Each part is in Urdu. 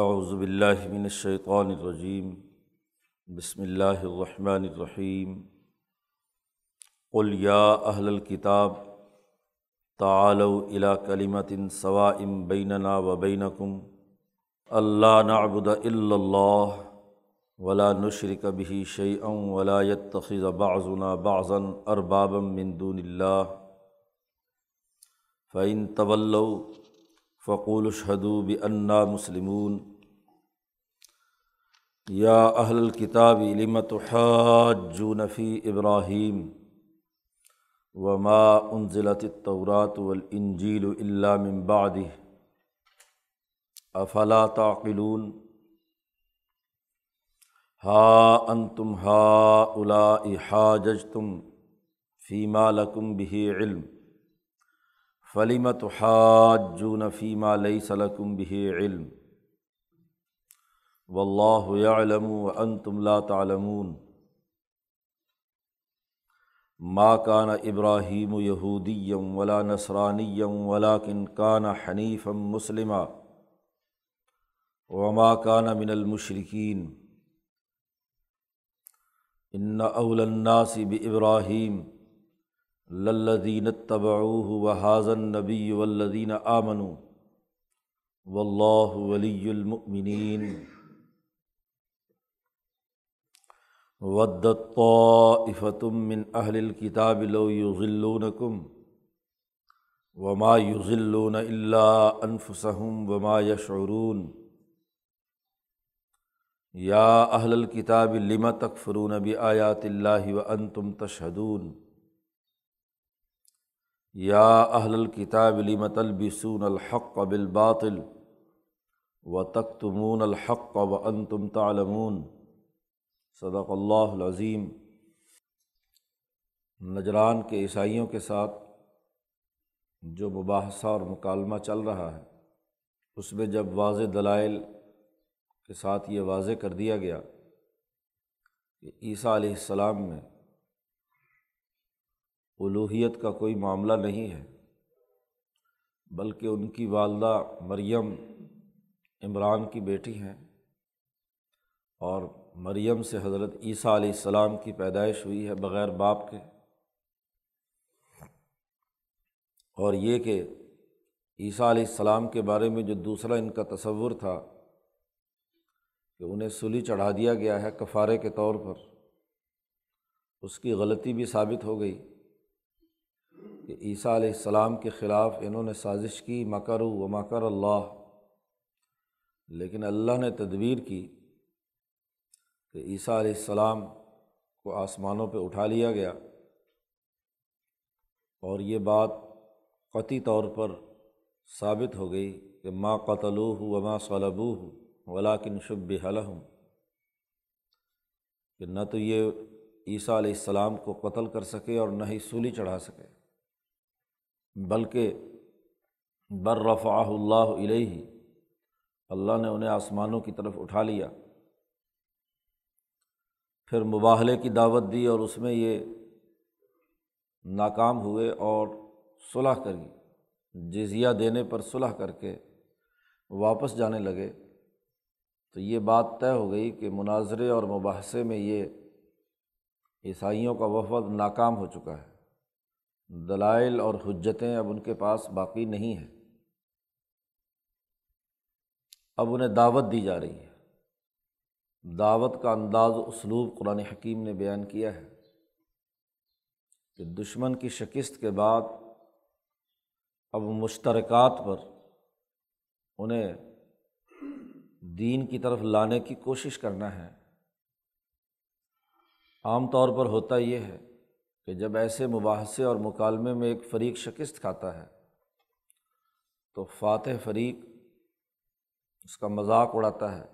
اعوذ باللہ من الشیطان الرجیم بسم اللہ الرحمن الرحیم قل یا اہل الکتاب تعالوا الى کلمة سواء بیننا و بینکم اللہ نعبد الا اللہ ولا نشرک به شیئا ولا يتخذ بعضنا بعضا اربابا من دون اللہ فإن تولوا فقول اشہدو بنا مسلمون یا اہل الکتاب لمت حاجون فی ابراہیم وما انزلت التورات والانجیل الا من بعده افلا تعقلون ہا انتم ہا اولاء حاججتم فیما لکم به علم فلیمت حاجون فیما لئی سلکم به علم و اللہ علم و انتم لا تعلمون ما کان ابراہیم یہودیم ولا نسرانیم ولاکن کان حنیفم مسلمہ وما کان من المشرقین ان اول الناس بابراہیم للدین طبعوہ و حاضن نبی ولدین آمن و اللہ ولی المؤمنین ودت طائفتم من اہل الکتاب لو یغلونکم وما یغلون الا انفسهم وما یشعرون یا اہل الکتاب لم تکفرون بآیات اللہ وانتم تشہدون یا اہل الکتاب لمت البسون الحق بالباطل و تختمون الحق و انتم تعلمون صدق اللہ العظیم۔ نجران کے عیسائیوں کے ساتھ جو مباحثہ اور مکالمہ چل رہا ہے، اس میں جب واضح دلائل کے ساتھ یہ واضح کر دیا گیا کہ عیسیٰ علیہ السلام میں الوحیت کا کوئی معاملہ نہیں ہے۔ بلکہ ان کی والدہ مریم عمران کی بیٹی ہیں اور مریم سے حضرت عیسیٰ علیہ السلام کی پیدائش ہوئی ہے بغیر باپ کے۔ اور یہ کہ عیسیٰ علیہ السلام کے بارے میں جو دوسرا ان کا تصور تھا کہ انہیں سلی چڑھا دیا گیا ہے کفارے کے طور پر، اس کی غلطی بھی ثابت ہو گئی۔ کہ عیسیٰ علیہ السلام کے خلاف انہوں نے سازش کی مکر و مکر اللہ۔ لیکن اللہ نے تدبیر کی کہ عیسیٰ علیہ السلام کو آسمانوں پہ اٹھا لیا گیا۔ اور یہ بات قطعی طور پر ثابت ہو گئی کہ ماں قتل و ماں صلبو ولاکن شب حلم کہ نہ تو یہ عیسیٰ علیہ السلام کو قتل کر سکے اور نہ ہی سولی چڑھا سکے۔ بلکہ بررفع اللہ علیہ، اللہ نے انہیں آسمانوں کی طرف اٹھا لیا۔ پھر مباحلے کی دعوت دی اور اس میں یہ ناکام ہوئے اور صلح کری جزیہ دینے پر صلح کر کے واپس جانے لگے۔ تو یہ بات طے ہو گئی کہ مناظرے اور مباحثے میں یہ عیسائیوں کا وفد ناکام ہو چکا ہے۔ دلائل اور حجتیں اب ان کے پاس باقی نہیں ہیں۔ اب انہیں دعوت دی جا رہی ہے۔ دعوت کا انداز و اسلوب قرآن حکیم نے بیان کیا ہے کہ دشمن کی شکست کے بعد اب مشترکات پر انہیں دین کی طرف لانے کی کوشش کرنا ہے۔ عام طور پر ہوتا یہ ہے کہ جب ایسے مباحثے اور مکالمے میں ایک فریق شکست کھاتا ہے، تو فاتح فریق اس کا مذاق اڑاتا ہے۔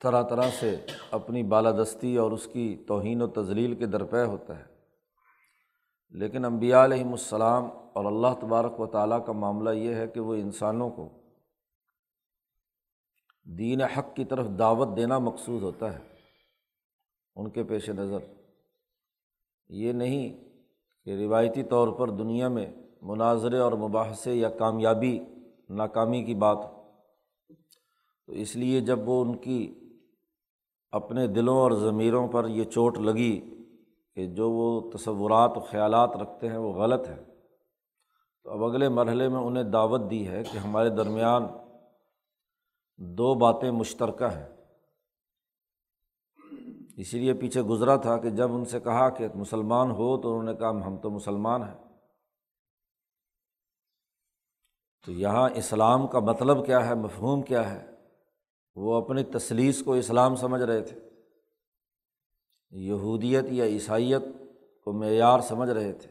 طرح طرح سے اپنی بالادستی اور اس کی توہین و تزلیل کے درپے ہوتا ہے۔ لیکن امبیا علیہم السلام اور اللہ تبارک و تعالیٰ کا معاملہ یہ ہے کہ وہ انسانوں کو دین حق کی طرف دعوت دینا مقصود ہوتا ہے، ان کے پیش نظر۔ یہ نہیں کہ روایتی طور پر دنیا میں مناظرے اور مباحثے یا کامیابی، ناکامی کی بات تو اس لیے جب وہ ان کی اپنے دلوں اور ضمیروں پر یہ چوٹ لگی کہ جو وہ تصورات و خیالات رکھتے ہیں وہ غلط ہے تو اب اگلے مرحلے میں انہیں دعوت دی ہے کہ ہمارے درمیان دو باتیں مشترکہ ہیں۔ اسی لیے پیچھے گزرا تھا کہ جب ان سے کہا کہ مسلمان ہو تو انہوں نے کہا ہم تو مسلمان ہیں۔ تو یہاں اسلام کا مطلب کیا ہے، مفہوم کیا ہے؟ وہ اپنی تصلیس کو اسلام سمجھ رہے تھے۔ یہودیت یا عیسائیت کو معیار سمجھ رہے تھے۔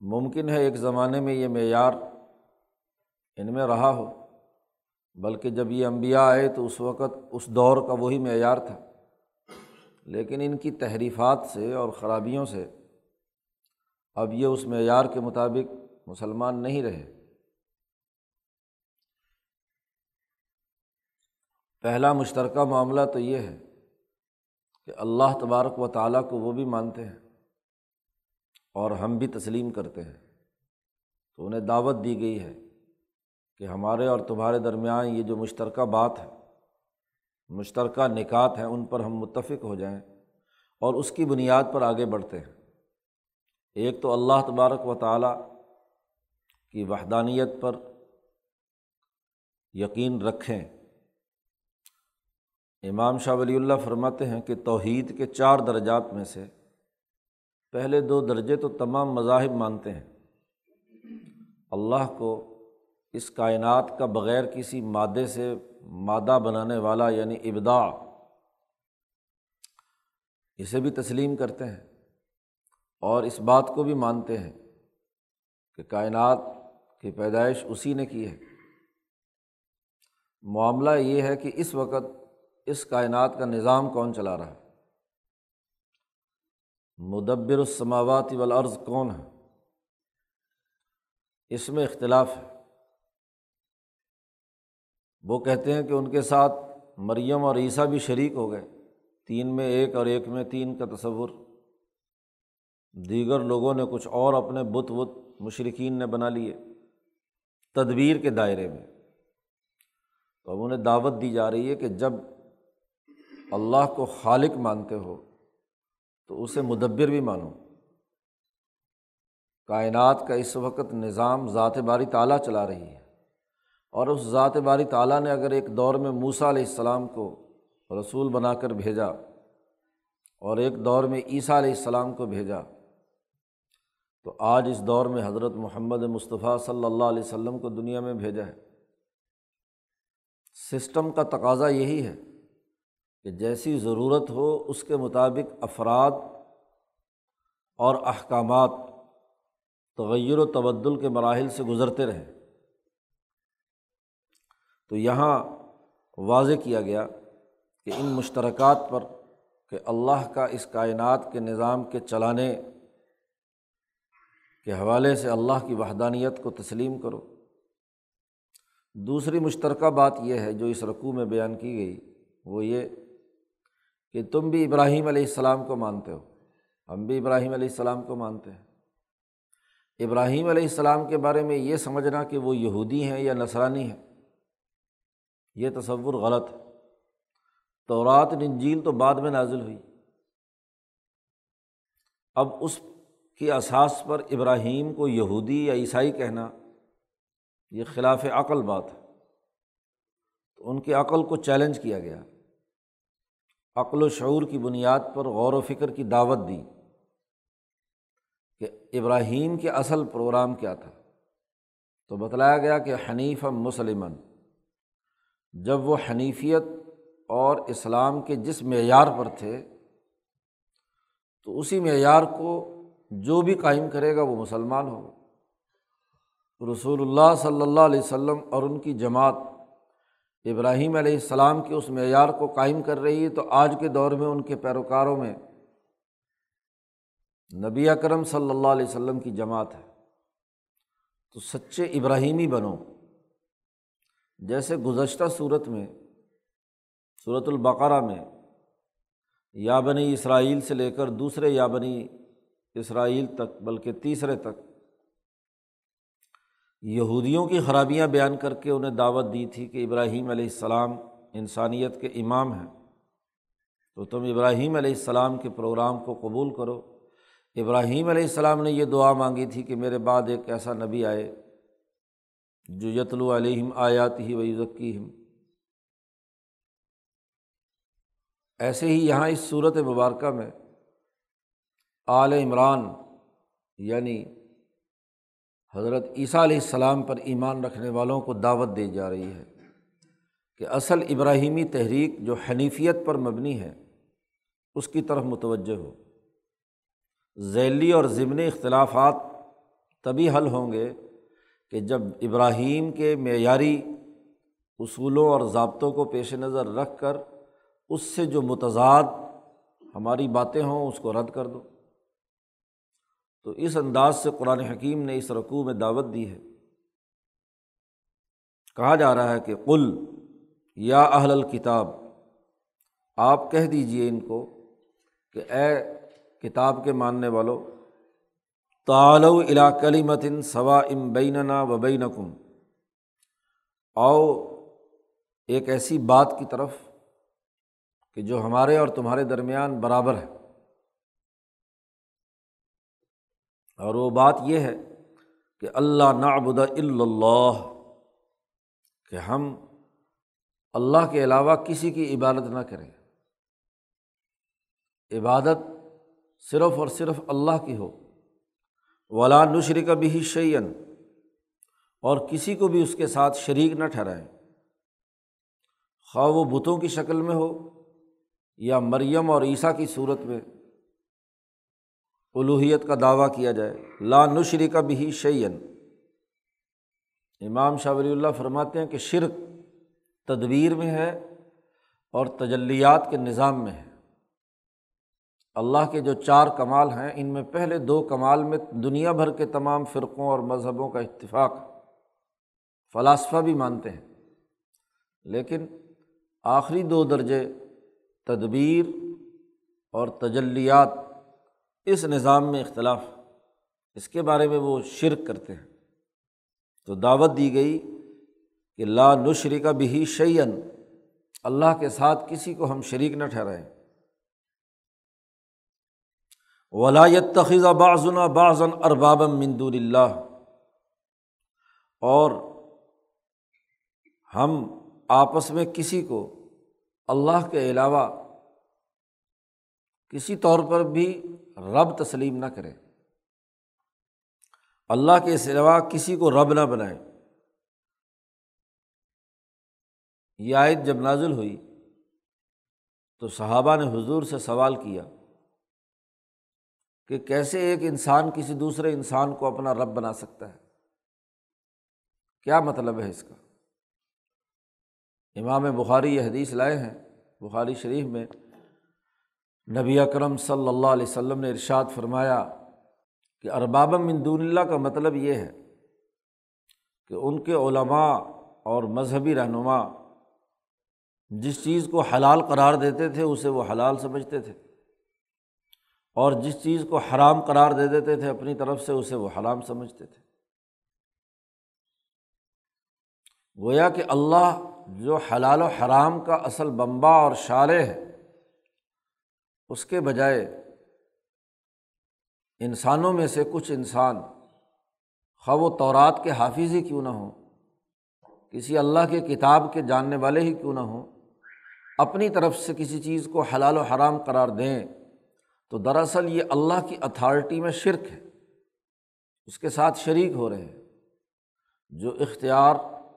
ممکن ہے ایک زمانے میں یہ معیار ان میں رہا ہو، بلکہ جب یہ انبیاء آئے تو اس وقت، اس دور کا وہی معیار تھا۔ لیکن ان کی تحریفات سے اور خرابیوں سے اب یہ اس معیار کے مطابق مسلمان نہیں رہے۔ پہلا مشترکہ معاملہ تو یہ ہے کہ اللہ تبارک و تعالیٰ کو وہ بھی مانتے ہیں اور ہم بھی تسلیم کرتے ہیں۔ تو انہیں دعوت دی گئی ہے کہ ہمارے اور تمہارے درمیان یہ جو مشترکہ بات ہے مشترکہ نکات ہیں، ان پر ہم متفق ہو جائیں اور اس کی بنیاد پر آگے بڑھتے ہیں۔ ایک تو اللہ تبارک و تعالیٰ کی وحدانیت پر یقین رکھیں۔ امام شاہ ولی اللہ فرماتے ہیں کہ توحید کے چار درجات میں سے پہلے دو درجے تو تمام مذاہب مانتے ہیں۔ اللہ کو اس کائنات کا بغیر کسی مادے سے مادہ بنانے والا یعنی ابدا اسے بھی تسلیم کرتے ہیں اور اس بات کو بھی مانتے ہیں کہ کائنات کی پیدائش اسی نے کی ہے۔ معاملہ یہ ہے کہ اس وقت اس کائنات کا نظام کون چلا رہا ہے؟ مدبر السماوات والارض کون ہے؟ اس میں اختلاف ہے۔ وہ کہتے ہیں کہ ان کے ساتھ مریم اور عیسیٰ بھی شریک ہو گئے، تین میں ایک اور ایک میں تین کا تصور۔ دیگر لوگوں نے کچھ اور اپنے بت وت مشرقین نے بنا لیے تدبیر کے دائرے میں۔ تو اب انہیں دعوت دی جا رہی ہے کہ جب اللہ کو خالق مانتے ہو تو اسے مدبر بھی مانو۔ کائنات کا اس وقت نظام ذات باری تعالیٰ چلا رہی ہے۔ اور اس ذات باری تعالیٰ نے اگر ایک دور میں موسا علیہ السلام کو رسول بنا کر بھیجا اور ایک دور میں عیسیٰ علیہ السلام کو بھیجا، تو آج اس دور میں حضرت محمد مصطفیٰ صلی اللہ علیہ وسلم کو دنیا میں بھیجا ہے۔ سسٹم کا تقاضا یہی ہے کہ جیسی ضرورت ہو اس کے مطابق افراد اور احکامات تغیر و تبدل کے مراحل سے گزرتے رہیں۔ تو یہاں واضح کیا گیا کہ ان مشترکات پر کہ اللہ کا اس کائنات کے نظام کے چلانے کے حوالے سے اللہ کی وحدانیت کو تسلیم کرو۔ دوسری مشترکہ بات یہ ہے جو اس رقوع میں بیان کی گئی، وہ یہ کہ تم بھی ابراہیم علیہ السلام کو مانتے ہو۔ ہم بھی ابراہیم علیہ السلام کو مانتے ہیں۔ ابراہیم علیہ السلام کے بارے میں یہ سمجھنا کہ وہ یہودی ہیں یا نسرانی ہیں۔ یہ تصور غلط ہے۔ تو رات تو بعد میں نازل ہوئی۔ اب اس کی اساس پر ابراہیم کو یہودی یا عیسائی کہنا یہ خلاف عقل بات ہے۔ تو ان کی عقل کو چیلنج کیا گیا۔ عقل و شعور کی بنیاد پر غور و فکر کی دعوت دی کہ ابراہیم کے اصل پروگرام کیا تھا۔ تو بتلایا گیا کہ حنیف مسلمن جب وہ حنیفیت اور اسلام کے جس معیار پر تھے، تو اسی معیار کو جو بھی قائم کرے گا وہ مسلمان ہوگا رسول اللہ صلی اللہ علیہ وسلم اور ان کی جماعت ابراہیم علیہ السلام کے اس معیار کو قائم کر رہی ہے، تو آج کے دور میں ان کے پیروکاروں میں نبی اکرم صلی اللہ علیہ وسلم کی جماعت ہے۔ تو سچے ابراہیمی بنو۔ جیسے گزشتہ صورت میں صورت البقرہ میں یا بنی اسرائیل سے لے کر دوسرے یا بنی اسرائیل تک، بلکہ تیسرے تک یہودیوں کی خرابیاں بیان کر کے انہیں دعوت دی تھی کہ ابراہیم علیہ السلام انسانیت کے امام ہیں۔ تو تم ابراہیم علیہ السلام کے پروگرام کو قبول کرو۔ ابراہیم علیہ السلام نے یہ دعا مانگی تھی کہ میرے بعد ایک ایسا نبی آئے جو یتلو علیہم آیات ہی ویزکیم ایسے ہی یہاں اس صورت مبارکہ میں آل عمران یعنی حضرت عیسیٰ علیہ السلام پر ایمان رکھنے والوں کو دعوت دی جا رہی ہے کہ اصل ابراہیمی تحریک جو حنیفیت پر مبنی ہے، اس کی طرف متوجہ ہو۔ ذیلی اور ضمنی اختلافات تبھی حل ہوں گے کہ جب ابراہیم کے معیاری اصولوں اور ضابطوں کو پیش نظر رکھ کر اس سے جو متضاد ہماری باتیں ہوں اس کو رد کر دو۔ تو اس انداز سے قرآن حکیم نے اس رقوع میں دعوت دی ہے۔ کہا جا رہا ہے کہ قل یا اہل الکتاب، آپ کہہ دیجیے ان کو کہ اے کتاب کے ماننے والو تعلو الا کلی متن ام بیننا و بینکم۔ آؤ ایک ایسی بات کی طرف کہ جو ہمارے اور تمہارے درمیان برابر ہے۔ اور وہ بات یہ ہے کہ اللہ نعبد اللہ، کہ ہم اللہ کے علاوہ کسی کی عبادت نہ کریں۔ عبادت صرف اور صرف اللہ کی ہو۔ ولا نشر کا بھی شعین اور کسی کو بھی اس کے ساتھ شریک نہ ٹھہرائیں خواہ وہ بتوں کی شکل میں ہو یا مریم اور عیسیٰ کی صورت میں الوحیت کا دعویٰ کیا جائے۔ لا نشری کا بھی شعین امام شاہ ولی اللہ فرماتے ہیں کہ شرک تدبیر میں ہے اور تجلیات کے نظام میں ہے۔ اللہ کے جو چار کمال ہیں، ان میں پہلے دو کمال میں دنیا بھر کے تمام فرقوں اور مذہبوں کا اتفاق فلاسفہ بھی مانتے ہیں۔ لیکن آخری دو درجے تدبیر اور تجلیات اس نظام میں اختلاف، اس کے بارے میں وہ شرک کرتے ہیں۔ تو دعوت دی گئی کہ لا نشری کا بھی شعین اللہ کے ساتھ کسی کو ہم شریک نہ ٹھہرائیں۔ ولایت تخذہ بعضن بعضن اربابم مندور اللہ اور ہم آپس میں کسی کو اللہ کے علاوہ کسی طور پر بھی رب تسلیم نہ کریں۔ اللہ کے علاوہ کسی کو رب نہ بنائیں۔ یہ آیت جب نازل ہوئی تو صحابہ نے حضور سے سوال کیا۔ کہ کیسے ایک انسان کسی دوسرے انسان کو اپنا رب بنا سکتا ہے؟ کیا مطلب ہے اس کا؟ امام بخاری یہ حدیث لائے ہیں، بخاری شریف میں نبی اکرم صلی اللہ علیہ وسلم نے ارشاد فرمایا کہ ارباب مندون اللہ کا مطلب یہ ہے کہ ان کے علماء اور مذہبی رہنما جس چیز کو حلال قرار دیتے تھے، اسے وہ حلال سمجھتے تھے۔ اور جس چیز کو حرام قرار دے دیتے تھے اپنی طرف سے، اسے وہ حرام سمجھتے تھے۔ گویا کہ اللہ جو حلال و حرام کا اصل بمبا اور شارے ہے، اس کے بجائے انسانوں میں سے کچھ انسان خواہ و تورات کے حافظ ہی کیوں نہ ہوں، کسی اللہ کے کتاب کے جاننے والے ہی کیوں نہ ہوں، اپنی طرف سے کسی چیز کو حلال و حرام قرار دیں۔ تو دراصل یہ اللہ کی اتھارٹی میں شرک ہے۔ اس کے ساتھ شریک ہو رہے ہیں۔ جو اختیار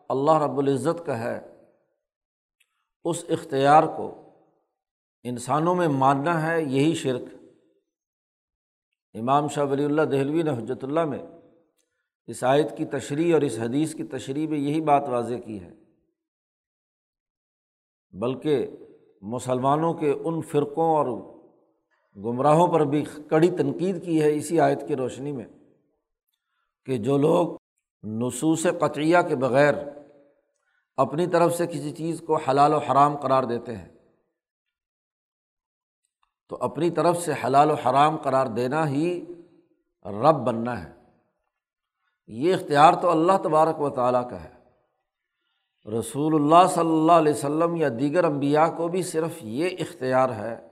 اللہ رب العزت کا ہے، اس اختیار کو انسانوں میں ماننا ہے، یہی شرک امام شاہ ولی اللہ دہلوی نے حجرت اللہ میں اس آیت کی تشریح اور اس حدیث کی تشریح میں یہی بات واضح کی ہے۔ بلکہ مسلمانوں کے ان فرقوں اور گمراہوں پر بھی کڑی تنقید کی ہے اسی آیت کی روشنی میں کہ جو لوگ نصوص قطعیہ کے بغیر اپنی طرف سے کسی چیز کو حلال و حرام قرار دیتے ہیں، تو اپنی طرف سے حلال و حرام قرار دینا ہی رب بننا ہے۔ یہ اختیار تو اللہ تبارک و تعالیٰ کا ہے۔ رسول اللہ صلی اللہ علیہ وسلم یا دیگر انبیاء کو بھی صرف یہ اختیار ہے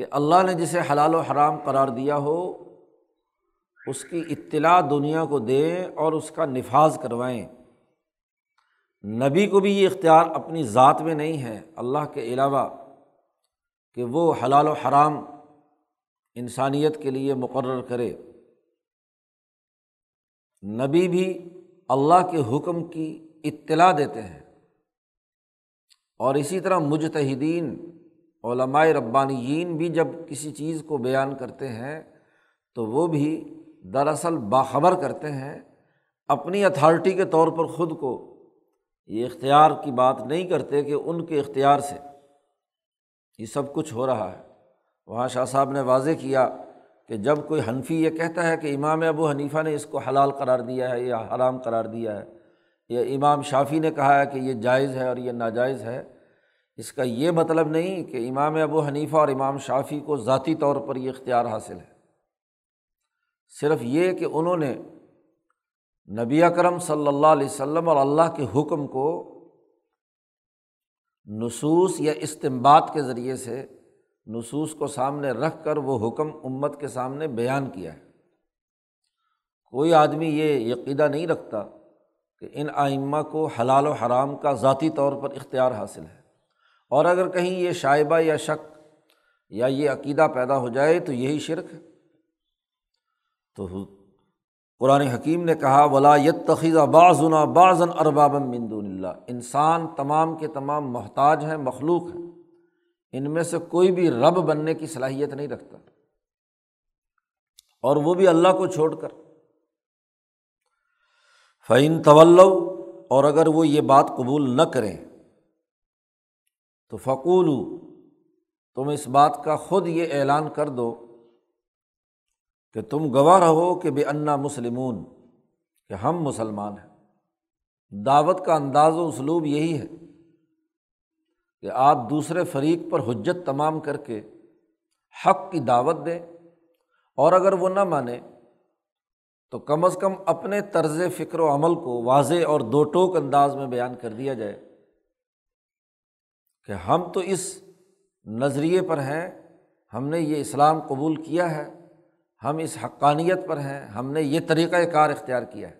کہ اللہ نے جسے حلال و حرام قرار دیا ہو، اس کی اطلاع دنیا کو دیں اور اس کا نفاذ کروائیں۔ نبی کو بھی یہ اختیار اپنی ذات میں نہیں ہے۔ اللہ کے علاوہ کہ وہ حلال و حرام انسانیت کے لیے مقرر کرے۔ نبی بھی اللہ کے حکم کی اطلاع دیتے ہیں۔ اور اسی طرح مجتہدین علمائے ربانیین بھی جب کسی چیز کو بیان کرتے ہیں تو وہ بھی دراصل باخبر کرتے ہیں، اپنی اتھارٹی کے طور پر خود کو یہ اختیار کی بات نہیں کرتے کہ ان کے اختیار سے یہ سب کچھ ہو رہا ہے۔ وہاں شاہ صاحب نے واضح کیا کہ جب کوئی حنفی یہ کہتا ہے کہ امام ابو حنیفہ نے اس کو حلال قرار دیا ہے یا حرام قرار دیا ہے، یا امام شافی نے کہا ہے کہ یہ جائز ہے اور یہ ناجائز ہے اس کا یہ مطلب نہیں کہ امام ابو حنیفہ اور امام شافی کو ذاتی طور پر یہ اختیار حاصل ہے۔ صرف یہ کہ انہوں نے نبی اکرم صلی اللہ علیہ وسلم اور اللہ کے حکم کو نصوص یا استمباد کے ذریعے سے نصوص کو سامنے رکھ کر وہ حکم امت کے سامنے بیان کیا ہے۔ کوئی آدمی یہ عقیدہ نہیں رکھتا کہ ان آئمہ کو حلال و حرام کا ذاتی طور پر اختیار حاصل ہے۔ اور اگر کہیں یہ شائبہ یا شک یا یہ عقیدہ پیدا ہو جائے تو یہی شرک ہے۔ تو قرآن حکیم نے کہا، ولا یت تخیذہ بعضنا بعضن اربابم مندون اللہ انسان تمام کے تمام محتاج ہیں، مخلوق ہیں۔ ان میں سے کوئی بھی رب بننے کی صلاحیت نہیں رکھتا۔ اور وہ بھی اللہ کو چھوڑ کر۔ فعین طول اور اگر وہ یہ بات قبول نہ کریں تو فقول تم اس بات کا خود یہ اعلان کر دو کہ تم گواہ رہو کہ بے انا مسلمون، کہ ہم مسلمان ہیں۔ دعوت کا انداز و اسلوب یہی ہے کہ آپ دوسرے فریق پر حجت تمام کر کے حق کی دعوت دیں۔ اور اگر وہ نہ مانے، تو کم از کم اپنے طرز فکر و عمل کو واضح اور دو ٹوک انداز میں بیان کر دیا جائے۔ کہ ہم تو اس نظریے پر ہیں، ہم نے یہ اسلام قبول کیا ہے، ہم اس حقانیت پر ہیں، ہم نے یہ طریقۂ کار اختیار کیا ہے۔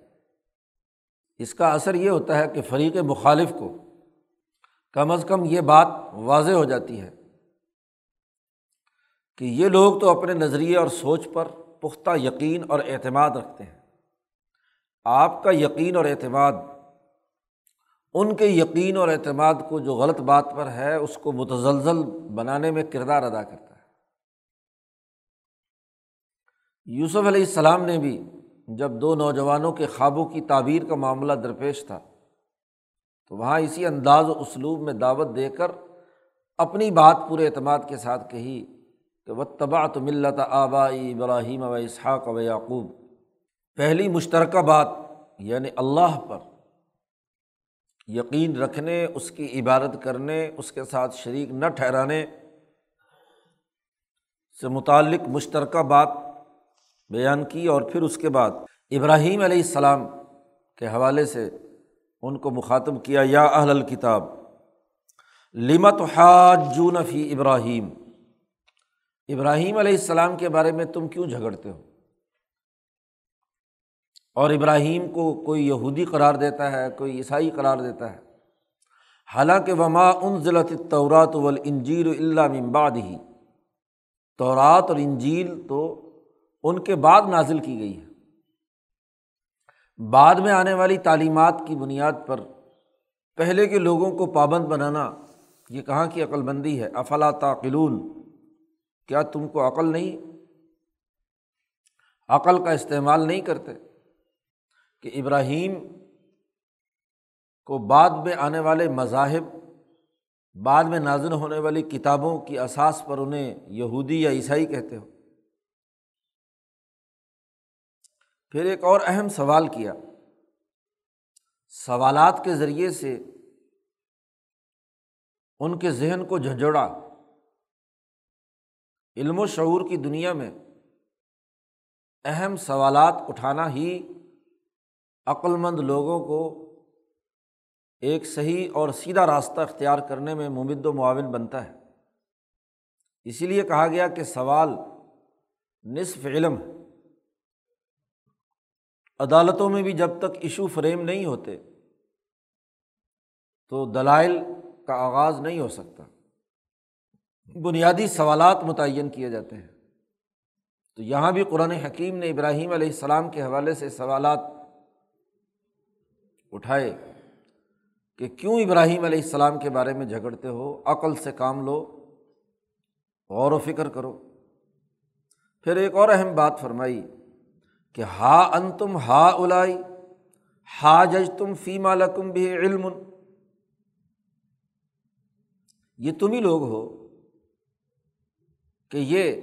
اس کا اثر یہ ہوتا ہے کہ فریق مخالف کو کم از کم یہ بات واضح ہو جاتی ہے کہ یہ لوگ تو اپنے نظریے اور سوچ پر پختہ یقین اور اعتماد رکھتے ہیں۔ آپ کا یقین اور اعتماد ان کے یقین اور اعتماد کو جو غلط بات پر ہے، اس کو متزلزل بنانے میں کردار ادا کرتا ہے۔ یوسف علیہ السلام نے بھی جب دو نوجوانوں کے خوابوں کی تعبیر کا معاملہ درپیش تھا، تو وہاں اسی انداز و اسلوب میں دعوت دے کر اپنی بات پورے اعتماد کے ساتھ کہی کہ وہ تباہ تو ملت آبائی ابراہیم و اسحاق و یعقوب پہلی مشترکہ بات یعنی اللہ پر یقین رکھنے، اس کی عبادت کرنے، اس کے ساتھ شریک نہ ٹھہرانے سے متعلق مشترکہ بات بیان کی اور پھر اس کے بعد ابراہیم علیہ السلام کے حوالے سے ان کو مخاطب کیا، یا اہل الکتاب لمت حاجون فی ابراہیم؟ ابراہیم علیہ السلام کے بارے میں تم کیوں جھگڑتے ہو؟ اور ابراہیم کو کوئی یہودی قرار دیتا ہے، کوئی عیسائی قرار دیتا ہے۔ حالانکہ وما ان ضلعت طورات انجیل اللہ ممباد ہی تورات اور انجیل تو ان کے بعد نازل کی گئی ہے۔ بعد میں آنے والی تعلیمات کی بنیاد پر پہلے کے لوگوں کو پابند بنانا یہ کہاں کی عقل بندی ہے؟ افلا تعقلون؟ کیا تم کو عقل نہیں؟ عقل کا استعمال نہیں کرتے۔ کہ ابراہیم کو بعد میں آنے والے مذاہب، بعد میں نازل ہونے والی کتابوں کی اساس پر انہیں یہودی یا عیسائی کہتے ہو۔ پھر ایک اور اہم سوال کیا۔ سوالات کے ذریعے سے ان کے ذہن کو جھنجھوڑا۔ علم و شعور کی دنیا میں اہم سوالات اٹھانا ہی عقلمند لوگوں کو ایک صحیح اور سیدھا راستہ اختیار کرنے میں ممد و معاون بنتا ہے۔ اسی لیے کہا گیا کہ سوال نصف علم ہے عدالتوں میں بھی جب تک ایشو فریم نہیں ہوتے، تو دلائل کا آغاز نہیں ہو سکتا۔ بنیادی سوالات متعین کیے جاتے ہیں۔ تو یہاں بھی قرآن حکیم نے ابراہیم علیہ السلام کے حوالے سے سوالات اٹھائے کہ کیوں ابراہیم علیہ السلام کے بارے میں جھگڑتے ہو؟ عقل سے کام لو، غور و فکر کرو۔ پھر ایک اور اہم بات فرمائی کہ ہا ان تم ہا الائی ہا جج تم فی مالکم بھی علم۔ یہ تم ہی لوگ ہو کہ یہ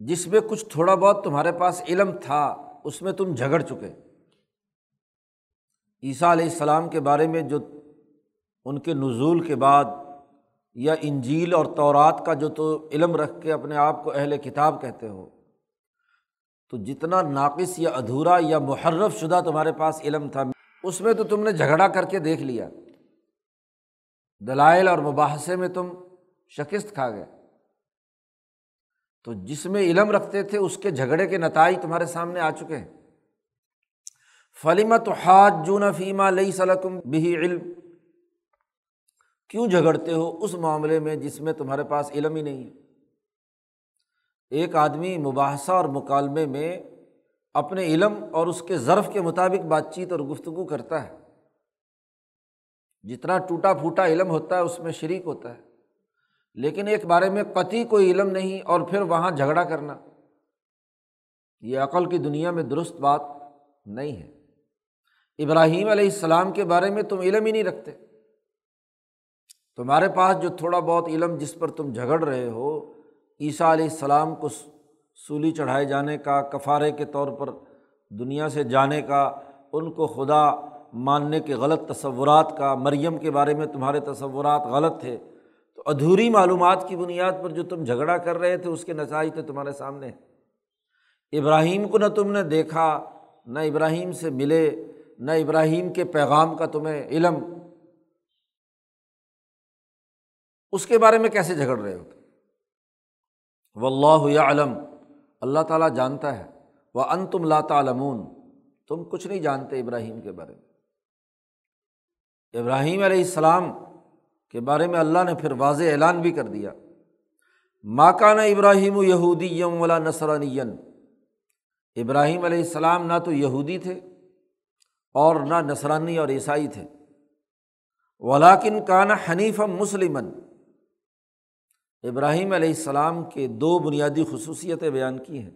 جس میں کچھ تھوڑا بہت تمہارے پاس علم تھا، اس میں تم جھگڑ چکے۔ عیسیٰ علیہ السلام کے بارے میں جو ان کے نزول کے بعد یا انجیل اور طورات کا جو تو علم رکھ کے اپنے آپ کو اہل کتاب کہتے ہو، تو جتنا ناقص یا ادھورا یا محرف شدہ تمہارے پاس علم تھا، اس میں تو تم نے جھگڑا کر کے دیکھ لیا۔ دلائل اور مباحثے میں تم شکست کھا گئے۔ تو جس میں علم رکھتے تھے، اس کے جھگڑے کے نتائج تمہارے سامنے آ چکے ہیں۔ فلیمت حاج جون فیمہ لئی سلکم بھی علم؟ کیوں جھگڑتے ہو اس معاملے میں جس میں تمہارے پاس علم ہی نہیں ہے؟ ایک آدمی مباحثہ اور مکالمے میں اپنے علم اور اس کے ضرف کے مطابق بات چیت اور گفتگو کرتا ہے۔ جتنا ٹوٹا پھوٹا علم ہوتا ہے اس میں شریک ہوتا ہے۔ لیکن ایک بارے میں قطعی کوئی علم نہیں اور پھر وہاں جھگڑا کرنا۔ یہ عقل کی دنیا میں درست بات نہیں ہے۔ ابراہیم علیہ السلام کے بارے میں تم علم ہی نہیں رکھتے۔ تمہارے پاس جو تھوڑا بہت علم جس پر تم جھگڑ رہے ہو، عیسیٰ علیہ السلام کو سولی چڑھائے جانے کا، کفارے کے طور پر دنیا سے جانے کا، ان کو خدا ماننے کے غلط تصورات کا، مریم کے بارے میں تمہارے تصورات غلط تھے، تو ادھوری معلومات کی بنیاد پر جو تم جھگڑا کر رہے تھے، اس کے نتائج تو تمہارے سامنے ہیں۔ ابراہیم کو نہ تم نے دیکھا، نہ ابراہیم سے ملے نہ ابراہیم کے پیغام کا تمہیں علم۔ اس کے بارے میں کیسے جھگڑ رہے ہو و اللہ علم اللہ تعالیٰ جانتا ہے۔ وہ ان تم تعلمون۔ تم کچھ نہیں جانتے ابراہیم کے بارے میں۔ ابراہیم علیہ السلام کے بارے میں اللہ نے پھر واضح اعلان بھی کر دیا۔ ماکانہ ابراہیم و یہودی یم ولا نسرانی ابراہیم علیہ السلام نہ تو یہودی تھے۔ اور نہ نسرانی اور عیسائی تھے۔ ولاکن کانا حنیف مسلمن ابراہیم علیہ السلام کے دو بنیادی خصوصیتیں بیان کی ہیں۔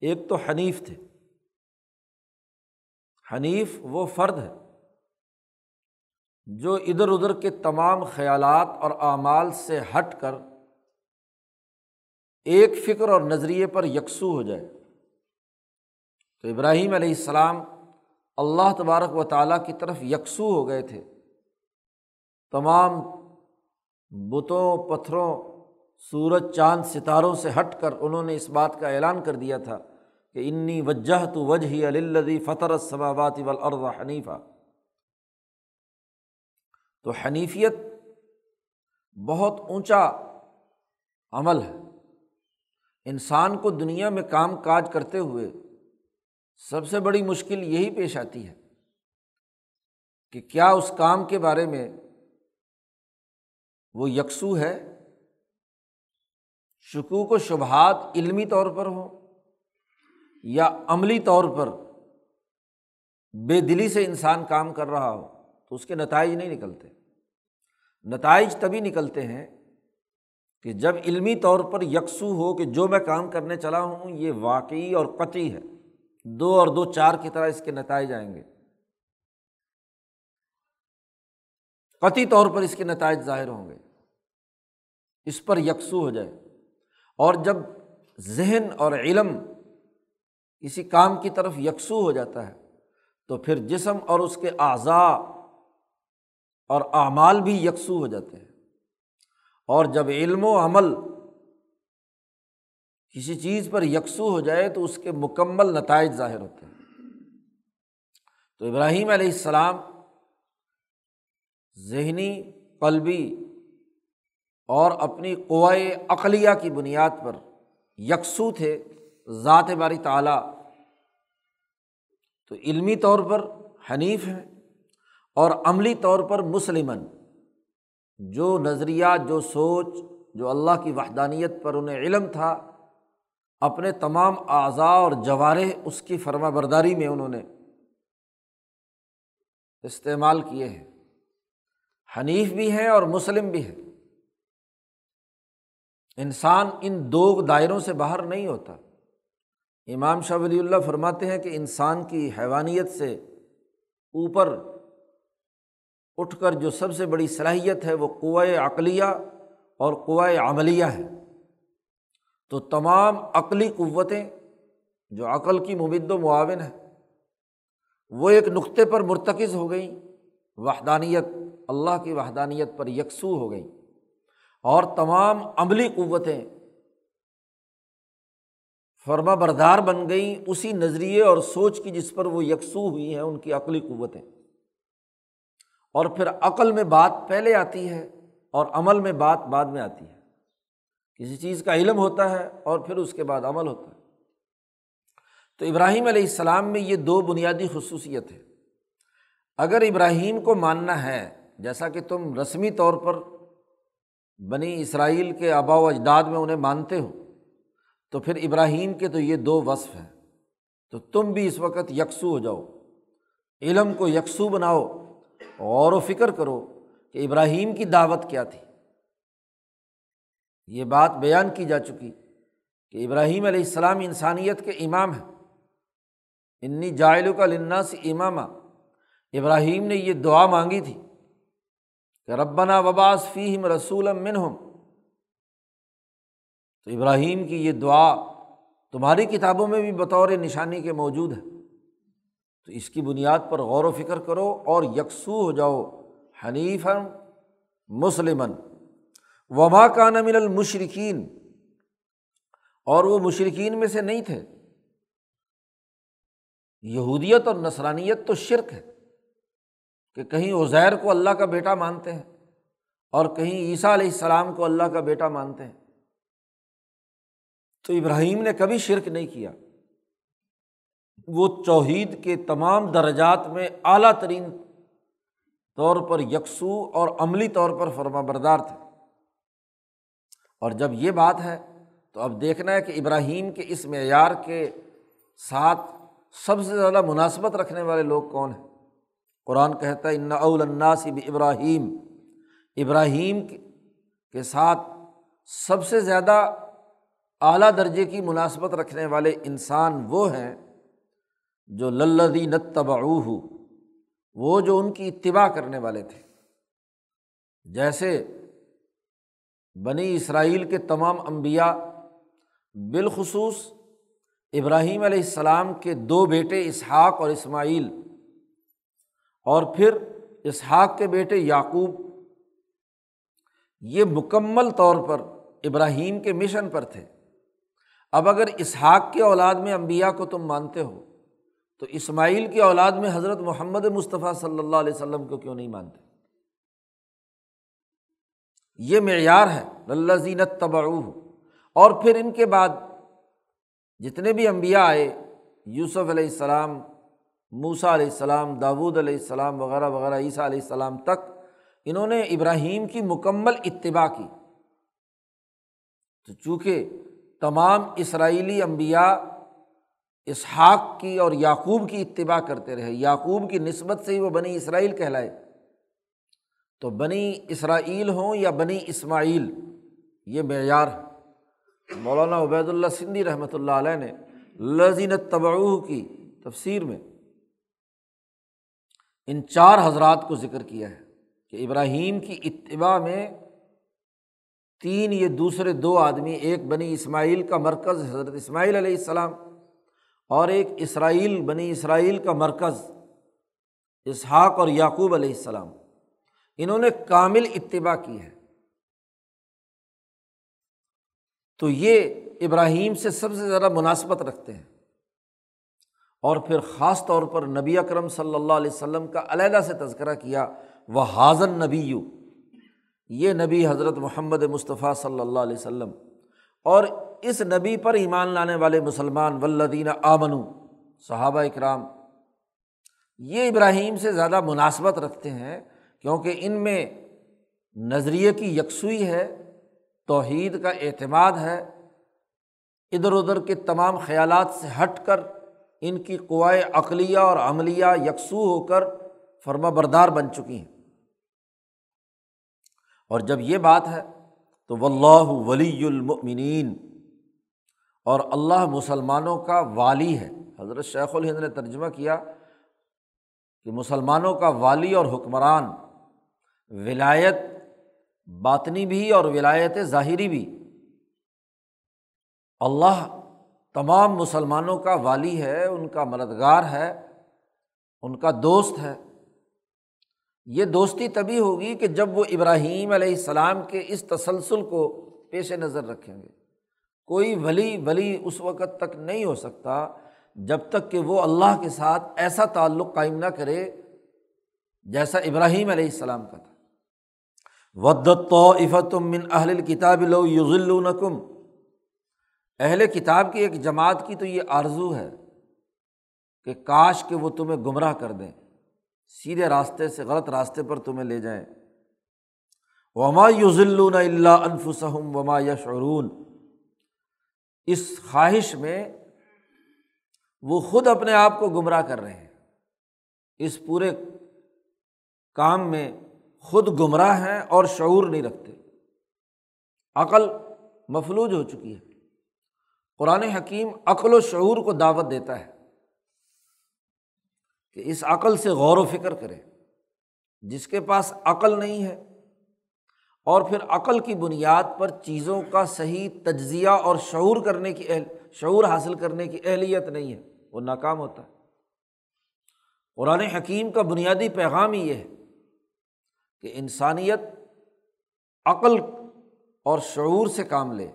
ایک تو حنیف تھے۔ حنیف وہ فرد ہے جو ادھر ادھر کے تمام خیالات اور اعمال سے ہٹ کر ایک فکر اور نظریے پر یکسو ہو جائے۔ تو ابراہیم علیہ السلام اللہ تبارک و تعالیٰ کی طرف یکسو ہو گئے تھے۔ تمام بتوں، پتھروں، سورج، چاند، ستاروں سے ہٹ کر انہوں نے اس بات کا اعلان کر دیا تھا کہ انی وجہ تو وجہ الدی فطر ثبابات والارض حنیفہ تو حنیفیت بہت اونچا عمل ہے۔ انسان کو دنیا میں کام کاج کرتے ہوئے سب سے بڑی مشکل یہی پیش آتی ہے کہ کیا اس کام کے بارے میں وہ یکسو ہے؟ شکوک و شبہات علمی طور پر ہوں یا عملی طور پر بے دلی سے انسان کام کر رہا ہو تو اس کے نتائج نہیں نکلتے؟ نتائج تبھی نکلتے ہیں کہ جب علمی طور پر یکسو ہو کہ جو میں کام کرنے چلا ہوں یہ واقعی اور قطعی ہے۔ دو اور دو چار کی طرح اس کے نتائج آئیں گے۔ قطعی طور پر اس کے نتائج ظاہر ہوں گے۔ اس پر یکسو ہو جائے۔ اور جب ذہن اور علم کسی کام کی طرف یکسو ہو جاتا ہے، تو پھر جسم اور اس کے اعضاء اور اعمال بھی یکسو ہو جاتے ہیں۔ اور جب علم و عمل کسی چیز پر یکسو ہو جائے تو اس کے مکمل نتائج ظاہر ہوتے ہیں۔ تو ابراہیم علیہ السلام ذہنی، قلبی اور اپنی قوائے عقلیہ کی بنیاد پر یکسو تھے ذات باری تعلیٰ تو علمی طور پر حنیف ہیں اور عملی طور پر مسلمن۔ جو نظریہ جو سوچ، جو اللہ کی وحدانیت پر انہیں علم تھا اپنے تمام اعضاء اور جوارح اس کی فرما برداری میں انہوں نے استعمال کیے ہیں۔ حنیف بھی ہیں اور مسلم بھی ہیں۔ انسان ان دو دائروں سے باہر نہیں ہوتا۔ امام شاہ ولی اللہ فرماتے ہیں کہ انسان کی حیوانیت سے اوپر اٹھ کر جو سب سے بڑی صلاحیت ہے وہ قوائے عقلیہ اور قوائے عملیہ ہے۔ تو تمام عقلی قوتیں جو عقل کی مبد و معاون ہے وہ ایک نقطے پر مرتکز ہو گئیں۔ وحدانیت، اللہ کی وحدانیت پر یکسو ہو گئیں۔ اور تمام عملی قوتیں فرما بردار بن گئیں۔ اسی نظریے اور سوچ کی جس پر وہ یکسو ہوئی ہیں، ان کی عقلی قوتیں۔ اور پھر عقل میں بات پہلے آتی ہے اور عمل میں بات بعد میں آتی ہے۔ کسی چیز کا علم ہوتا ہے اور پھر اس کے بعد عمل ہوتا ہے۔ تو ابراہیم علیہ السلام میں یہ دو بنیادی خصوصیت ہے اگر ابراہیم کو ماننا ہے، جیسا کہ تم رسمی طور پر بنی اسرائیل کے آبا و اجداد میں انہیں مانتے ہو، تو پھر ابراہیم کے تو یہ دو وصف ہیں۔ تو تم بھی اس وقت یکسو ہو جاؤ، علم کو یکسو بناؤ غور و فکر کرو کہ ابراہیم کی دعوت کیا تھی۔ یہ بات بیان کی جا چکی کہ ابراہیم علیہ السلام انسانیت کے امام ہیں۔ انی جائل کا لنا سے امامہ ابراہیم نے یہ دعا مانگی تھی کہ ربنا وباس فیم رسول ہم تو ابراہیم کی یہ دعا تمہاری کتابوں میں بھی بطور نشانی کے موجود ہے۔ تو اس کی بنیاد پر غور و فکر کرو اور یکسو ہو جاؤ حنیف مسلمن وبا کا نمل المشرقین اور وہ مشرقین میں سے نہیں تھے۔ یہودیت اور نسرانیت تو شرک ہے کہ کہیں عزیر کو اللہ کا بیٹا مانتے ہیں اور کہیں عیسیٰ علیہ السلام کو اللہ کا بیٹا مانتے ہیں۔ تو ابراہیم نے کبھی شرک نہیں کیا۔ وہ توحید کے تمام درجات میں اعلیٰ ترین طور پر یکسو اور عملی طور پر فرما بردار تھے۔ اور جب یہ بات ہے تو اب دیکھنا ہے کہ ابراہیم کے اس معیار کے ساتھ سب سے زیادہ مناسبت رکھنے والے لوگ کون ہیں؟ قرآن کہتا ہے، ان اول بھی ابراہیم ابراہیم کے ساتھ سب سے زیادہ اعلیٰ درجے کی مناسبت رکھنے والے انسان وہ ہیں جو للدی نتبعو وہ جو ان کی اتباع کرنے والے تھے۔ جیسے بنی اسرائیل کے تمام انبیاء، بالخصوص ابراہیم علیہ السلام کے دو بیٹے اسحاق اور اسماعیل، اور پھر اسحاق کے بیٹے یعقوب۔ یہ مکمل طور پر ابراہیم کے مشن پر تھے۔ اب اگر اسحاق کے اولاد میں امبیا کو تم مانتے ہو، تو اسماعیل کی اولاد میں حضرت محمد مصطفیٰ صلی اللہ علیہ وسلم کو کیوں نہیں مانتے؟ یہ معیار ہے۔ اللہ زینت تبعو اور پھر ان کے بعد جتنے بھی امبیا آئے، یوسف علیہ السلام موسا علیہ السلام، داود علیہ السلام وغیرہ وغیرہ، عیسیٰ علیہ السلام تک انہوں نے ابراہیم کی مکمل اتباع کی۔ تو چونکہ تمام اسرائیلی امبیا اسحاق کی اور یعقوب کی اتباع کرتے رہے، یعقوب کی نسبت سے ہی وہ بنی اسرائیل کہلائے۔ تو بنی اسرائیل ہوں یا بنی اسماعیل، یہ معیار ہے۔ مولانا عبید اللہ سندھی رحمۃ اللہ علیہ نے لذین تبعو کی تفسیر میں ان چار حضرات کو ذکر کیا ہے کہ ابراہیم کی اتباع میں تین یہ دوسرے دو آدمی، ایک بنی اسماعیل کا مرکز حضرت اسماعیل علیہ السلام اور ایک اسرائیل، بنی اسرائیل کا مرکز اسحاق اور یعقوب علیہ السلام۔ انہوں نے کامل اتباع کی ہے۔ تو یہ ابراہیم سے سب سے زیادہ مناسبت رکھتے ہیں۔ اور پھر خاص طور پر نبی اکرم صلی اللہ علیہ وسلم کا علیحدہ سے تذکرہ کیا، وہ حاضن نبی یو یہ نبی حضرت محمد مصطفیٰ صلی اللہ علیہ وسلم۔ اور اس نبی پر ایمان لانے والے مسلمان ولدین آمن صحابہ اکرام۔ یہ ابراہیم سے زیادہ مناسبت رکھتے ہیں۔ کیونکہ ان میں نظریے کی یکسوئی ہے، توحید کا اعتماد ہے۔ ادھر ادھر کے تمام خیالات سے ہٹ کر ان کی قوائے عقلیہ اور عملیہ یکسو ہو کر فرما بردار بن چکی ہیں۔ اور جب یہ بات ہے تو و اللہ ولی المنین اور اللہ مسلمانوں کا والی ہے۔ حضرت شیخ الہند نے ترجمہ کیا کہ مسلمانوں کا والی اور حکمران ولایت باطنی بھی اور ولایت ظاہری بھی۔ اللہ تمام مسلمانوں کا والی ہے، ان کا مددگار ہے، ان کا دوست ہے۔ یہ دوستی تبھی ہوگی کہ جب وہ ابراہیم علیہ السلام کے اس تسلسل کو پیش نظر رکھیں گے۔ کوئی ولی ولی اس وقت تک نہیں ہو سکتا جب تک کہ وہ اللہ کے ساتھ ایسا تعلق قائم نہ کرے جیسا ابراہیم علیہ السلام کا تھا۔ ودت من اہل کتاب لو یوزلکم اہل کتاب کی ایک جماعت کی تو یہ آرزو ہے کہ کاش کہ وہ تمہیں گمراہ کر دیں، سیدھے راستے سے غلط راستے پر تمہیں لے جائیں۔ وما یوزلون اللہ انفسم وما یشعرون اس خواہش میں وہ خود اپنے آپ کو گمراہ کر رہے ہیں۔ اس پورے کام میں خود گمراہ ہیں اور شعور نہیں رکھتے۔ عقل مفلوج ہو چکی ہے۔ قرآن حکیم عقل و شعور کو دعوت دیتا ہے کہ اس عقل سے غور و فکر کرے۔ جس کے پاس عقل نہیں ہے اور پھر عقل کی بنیاد پر چیزوں کا صحیح تجزیہ اور شعور کرنے کی اہل شعور حاصل کرنے کی اہلیت نہیں ہے، وہ ناکام ہوتا ہے۔ قرآن حکیم کا بنیادی پیغام ہی یہ ہے کہ انسانیت عقل اور شعور سے کام لے۔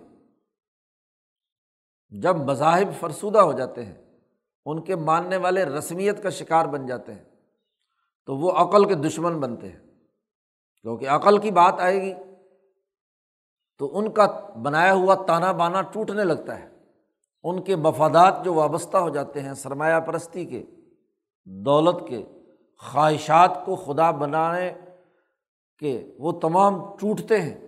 جب مذاہب فرسودہ ہو جاتے ہیں، ان کے ماننے والے رسمیت کا شکار بن جاتے ہیں، تو وہ عقل کے دشمن بنتے ہیں۔ کیونکہ عقل کی بات آئے گی، تو ان کا بنایا ہوا تانا بانا ٹوٹنے لگتا ہے۔ ان کے مفادات جو وابستہ ہو جاتے ہیں، سرمایہ پرستی کے، دولت کے، خواہشات کو خدا بنانے کے وہ تمام ٹوٹتے ہیں۔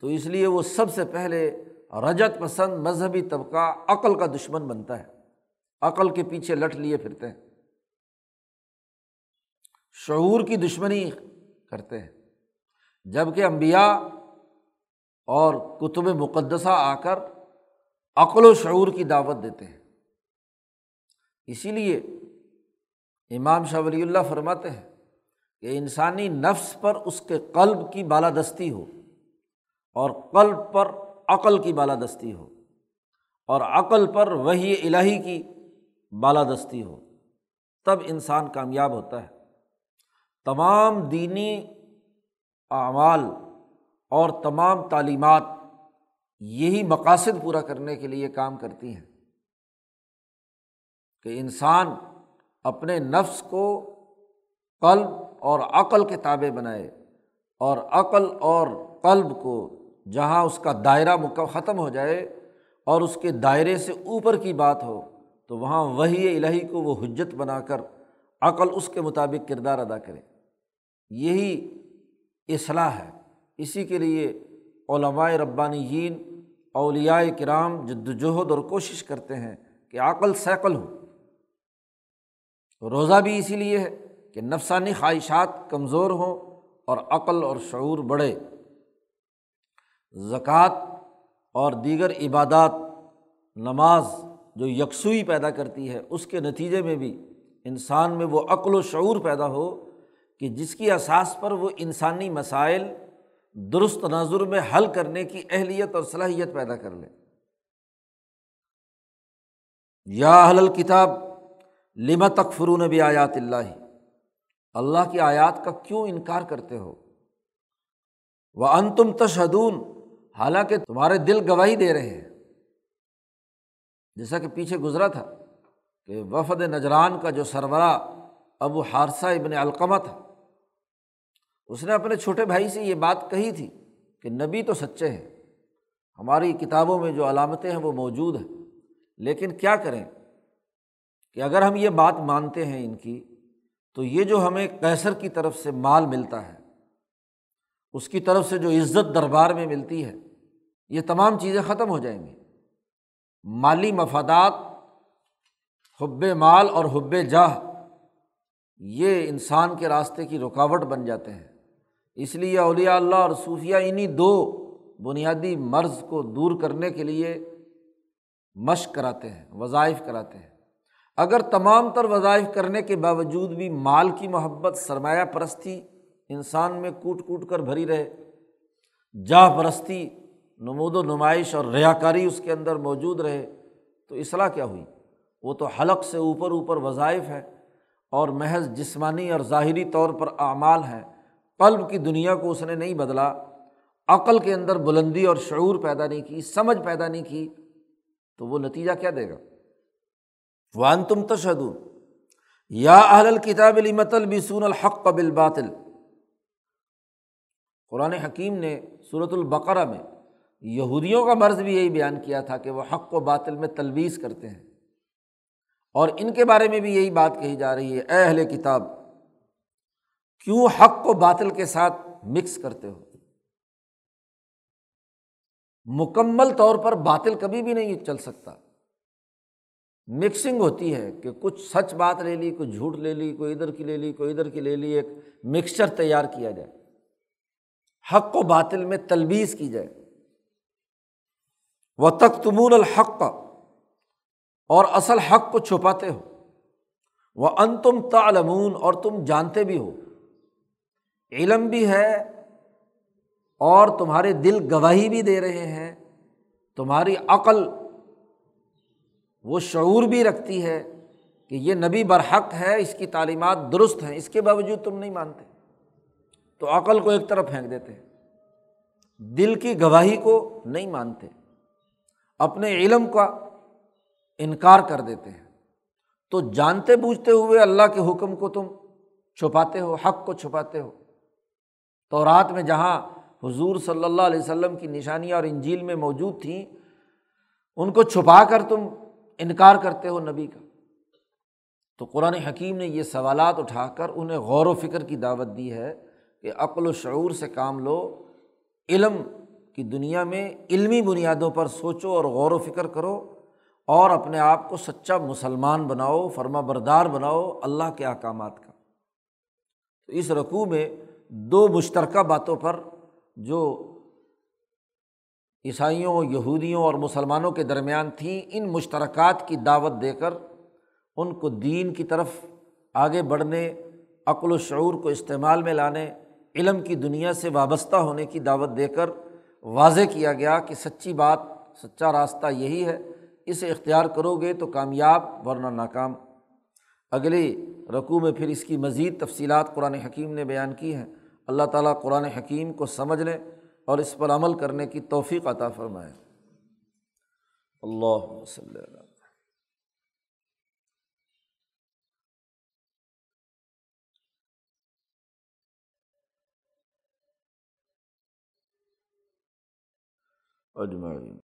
تو اس لیے وہ سب سے پہلے رجت پسند مذہبی طبقہ عقل کا دشمن بنتا ہے۔ عقل کے پیچھے لٹ لیے پھرتے ہیں۔ شعور کی دشمنی کرتے ہیں۔ جبکہ امبیا اور کتب مقدسہ آ کر عقل و شعور کی دعوت دیتے ہیں۔ اسی لیے امام شاہ ولی اللہ فرماتے ہیں کہ انسانی نفس پر اس کے قلب کی بالادستی ہو اور قلب پر عقل کی بالادستی ہو اور عقل پر وہی الہی کی بالادستی ہو، تب انسان کامیاب ہوتا ہے۔ تمام دینی اعمال اور تمام تعلیمات یہی مقاصد پورا کرنے کے لیے کام کرتی ہیں کہ انسان اپنے نفس کو قلب اور عقل کے تابع بنائے اور عقل اور قلب کو جہاں اس کا دائرہ ختم ہو جائے اور اس کے دائرے سے اوپر کی بات ہو، تو وہاں وہی الہی کو وہ حجت بنا کر عقل اس کے مطابق کردار ادا کرے۔ یہی اصلاح ہے۔ اسی کے لیے علمائے ربانی جین اولیاء کرام جد وجہد اور کوشش کرتے ہیں کہ عقل سیکل ہو۔ روزہ بھی اسی لیے ہے۔ کہ نفسانی خواہشات کمزور ہوں اور عقل اور شعور بڑھے۔ زکوٰۃ اور دیگر عبادات، نماز جو یکسوئی پیدا کرتی ہے، اس کے نتیجے میں بھی انسان میں وہ عقل و شعور پیدا ہو کہ جس کی اساس پر وہ انسانی مسائل درست تناظر میں حل کرنے کی اہلیت اور صلاحیت پیدا کر لے۔ یا حل کتاب لما تکفرون بھی آیات اللہ؟ اللہ کی آیات کا کیوں انکار کرتے ہو؟ وہ ان تم تشدون حالانکہ تمہارے دل گواہی دے رہے ہیں۔ جیسا کہ پیچھے گزرا تھا کہ وفد نجران کا جو سربراہ ابو حادثہ ابن القمہ تھا، اس نے اپنے چھوٹے بھائی سے یہ بات کہی تھی کہ نبی تو سچے ہیں، ہماری کتابوں میں جو علامتیں ہیں وہ موجود ہیں، لیکن کیا کریں؟ کہ اگر ہم یہ بات مانتے ہیں ان کی تو یہ جو ہمیں کیسر کی طرف سے مال ملتا ہے، اس کی طرف سے جو عزت دربار میں ملتی ہے، یہ تمام چیزیں ختم ہو جائیں گی۔ مالی مفادات، حب مال اور حب جاہ، یہ انسان کے راستے کی رکاوٹ بن جاتے ہیں۔ اس لیے اولیاء اللہ اور صوفیہ انہیں دو بنیادی مرض کو دور کرنے کے لیے مشق کراتے ہیں، وظائف کراتے ہیں۔ اگر تمام تر وظائف کرنے کے باوجود بھی مال کی محبت، سرمایہ پرستی انسان میں کوٹ کوٹ کر بھری رہے، جاہ پرستی، نمود و نمائش اور ریا کاری اس کے اندر موجود رہے، تو اصلاح کیا ہوئی؟ وہ تو حلق سے اوپر اوپر وظائف ہے اور محض جسمانی اور ظاہری طور پر اعمال ہیں۔ قلب کی دنیا کو اس نے نہیں بدلا، عقل کے اندر بلندی اور شعور پیدا نہیں کی، سمجھ پیدا نہیں کی، تو وہ نتیجہ کیا دے گا؟ وان تم تشہد یا اہل الکتاب المت البسون الحق قبل باطل قرآن حکیم نے صورت البقرہ میں یہودیوں کا مرض بھی یہی بیان کیا تھا کہ وہ حق و باطل میں تلویز کرتے ہیں۔ اور ان کے بارے میں بھی یہی بات کہی جا رہی ہے، اے اہل کتاب، کیوں حق کو باطل کے ساتھ مکس کرتے ہو؟ مکمل طور پر باطل کبھی بھی نہیں چل سکتا۔ مکسنگ ہوتی ہے کہ کچھ سچ بات لے لی، کچھ جھوٹ لے لی، کوئی ادھر کی لے لی، کوئی ادھر کی لے لی، ایک مکسچر تیار کیا جائے۔ حق و باطل میں تلبیز کی جائے۔ وہ تک تمون الحق، اور اصل حق کو چھپاتے ہو۔ وہ ان تم تعلمون، اور تم جانتے بھی ہو۔ علم بھی ہے اور تمہارے دل گواہی بھی دے رہے ہیں۔ تمہاری عقل وہ شعور بھی رکھتی ہے کہ یہ نبی برحق ہے، اس کی تعلیمات درست ہیں، اس کے باوجود تم نہیں مانتے۔ تو عقل کو ایک طرف پھینک دیتے دل کی گواہی کو نہیں مانتے۔ اپنے علم کا انکار کر دیتے ہیں۔ تو جانتے بوجھتے ہوئے اللہ کے حکم کو تم چھپاتے ہو، حق کو چھپاتے ہو۔ تو رات میں جہاں حضور صلی اللہ علیہ وسلم کی نشانیاں اور انجیل میں موجود تھیں، ان کو چھپا کر تم انکار کرتے ہو نبی کا۔ تو قرآن حکیم نے یہ سوالات اٹھا کر انہیں غور و فکر کی دعوت دی ہے کہ عقل و شعور سے کام لو، علم کی دنیا میں علمی بنیادوں پر سوچو اور غور و فکر کرو اور اپنے آپ کو سچا مسلمان بناؤ، فرما بردار بناؤ اللہ کے احکامات کا۔ تو اس رقوع میں دو مشترکہ باتوں پر جو عیسائیوں، یہودیوں اور مسلمانوں کے درمیان تھیں ان مشترکات کی دعوت دے کر ان کو دین کی طرف آگے بڑھنے، عقل و شعور کو استعمال میں لانے، علم کی دنیا سے وابستہ ہونے کی دعوت دے کر واضح کیا گیا کہ سچی بات، سچا راستہ یہی ہے، اسے اختیار کرو گے تو کامیاب، ورنہ ناکام۔ اگلی رقوع میں پھر اس کی مزید تفصیلات قرآن حکیم نے بیان کی ہیں۔ اللہ تعالیٰ قرآن حکیم کو سمجھنے اور اس پر عمل کرنے کی توفیق عطا فرمائے۔ اللہ وسلم اجمعین۔